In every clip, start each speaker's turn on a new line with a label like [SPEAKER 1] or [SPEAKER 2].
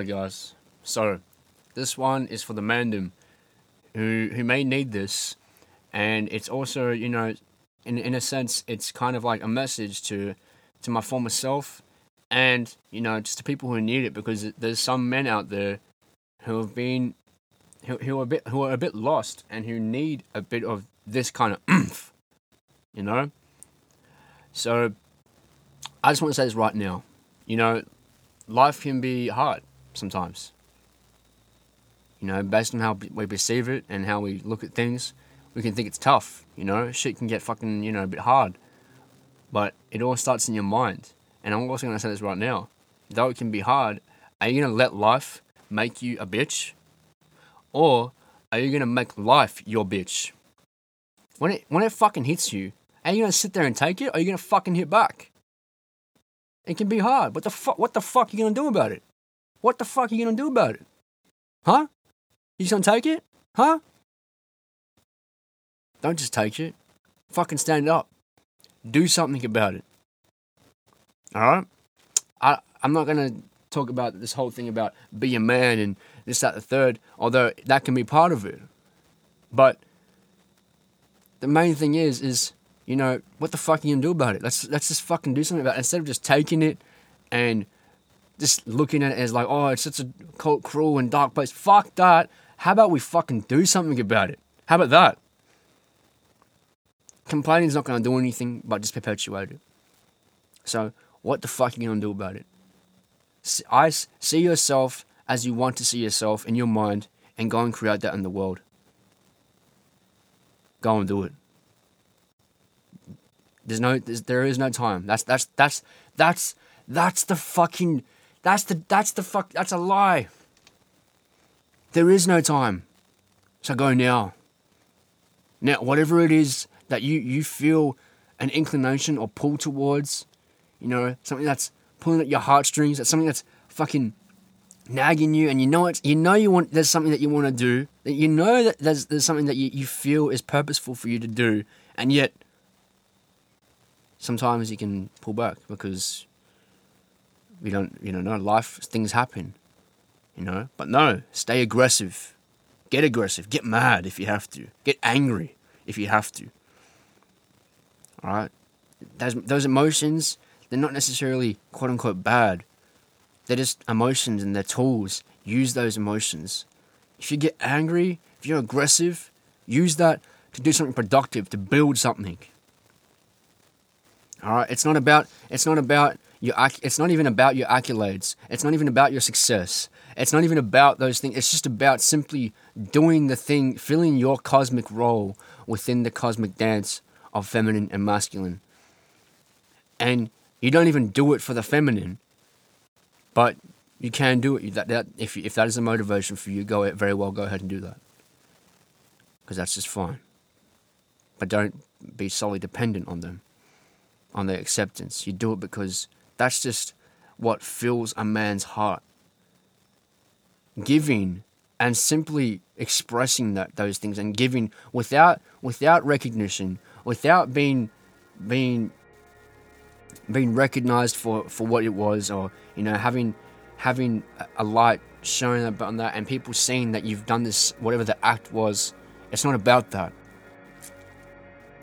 [SPEAKER 1] Alright, guys. So, this one is for the mandem who who may need this, and it's also you know, in in a sense, it's kind of like a message to to my former self, and you know, just to people who need it because there's some men out there who have been who, who are a bit who are a bit lost and who need a bit of this kind of oomph, you know. So, I just want to say this right now. You know, life can be hard sometimes. You know, based on how we perceive it and how we look at things, we can think it's tough. You know, shit can get fucking, you know, a bit hard. But it all starts in your mind. And I'm also going to say this right now. Though it can be hard, are you going to let life make you a bitch? Or are you going to make life your bitch? When it, when it fucking hits you, are you going to sit there and take it? Or are you going to fucking hit back? It can be hard. What the fuck? What the fuck are you gonna do about it? What the fuck are you gonna do about it? Huh? You just gonna take it? Huh? Don't just take it. Fucking stand up. Do something about it. Alright? I I'm not gonna talk about this whole thing about be a man and this, that, the third, although that can be part of it. But the main thing is, is you know, what the fuck are you gonna do about it? Let's let's just fucking do something about it instead of just taking it and just looking at it as like, oh, it's such a cold, cruel and dark place. Fuck that. How about we fucking do something about it? How about that? Complaining is not gonna do anything but just perpetuate it. So, what the fuck are you gonna do about it? I see yourself as you want to see yourself in your mind and go and create that in the world. Go and do it. There's no, there's, there is no time. That's that's that's that's that's the fucking, that's the that's the fuck. That's a lie. There is no time. So go now. Now, whatever it is that you you feel an inclination or pull towards, you know, something that's pulling at your heartstrings. That's something that's fucking nagging you, and you know it's you know you want there's something that you want to do. That you know that there's there's something that you, you feel is purposeful for you to do, and yet sometimes you can pull back because we don't, you know, no life things happen, you know. But no, stay aggressive, get aggressive, get mad if you have to, get angry if you have to. All right, those those emotions they're not necessarily quote unquote bad. They're just emotions and they're tools. Use those emotions. If you get angry, if you're aggressive, use that to do something productive, to build something. All right, it's not about it's not about your it's not even about your accolades. It's not even about your success. It's not even about those things. It's just about simply doing the thing, filling your cosmic role within the cosmic dance of feminine and masculine. And you don't even do it for the feminine, but you can do it. That, that if if that is a motivation for you, go very well. Go ahead and do that, because that's just fine. But don't be solely dependent on them on their acceptance. You do it because that's just what fills a man's heart. Giving and simply expressing that those things and giving without without recognition, without being being being recognized for, for what it was or you know having having a light showing up on that and people seeing that you've done this whatever the act was it's not about that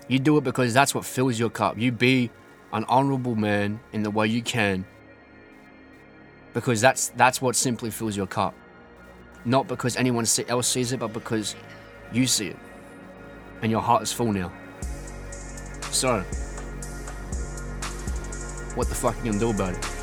[SPEAKER 1] you do it because that's what fills your cup. You be an honorable man in the way you can because that's that's what simply fills your cup. Not because anyone else sees it, but because you see it. And your heart is full now. So, what the fuck are you gonna do about it?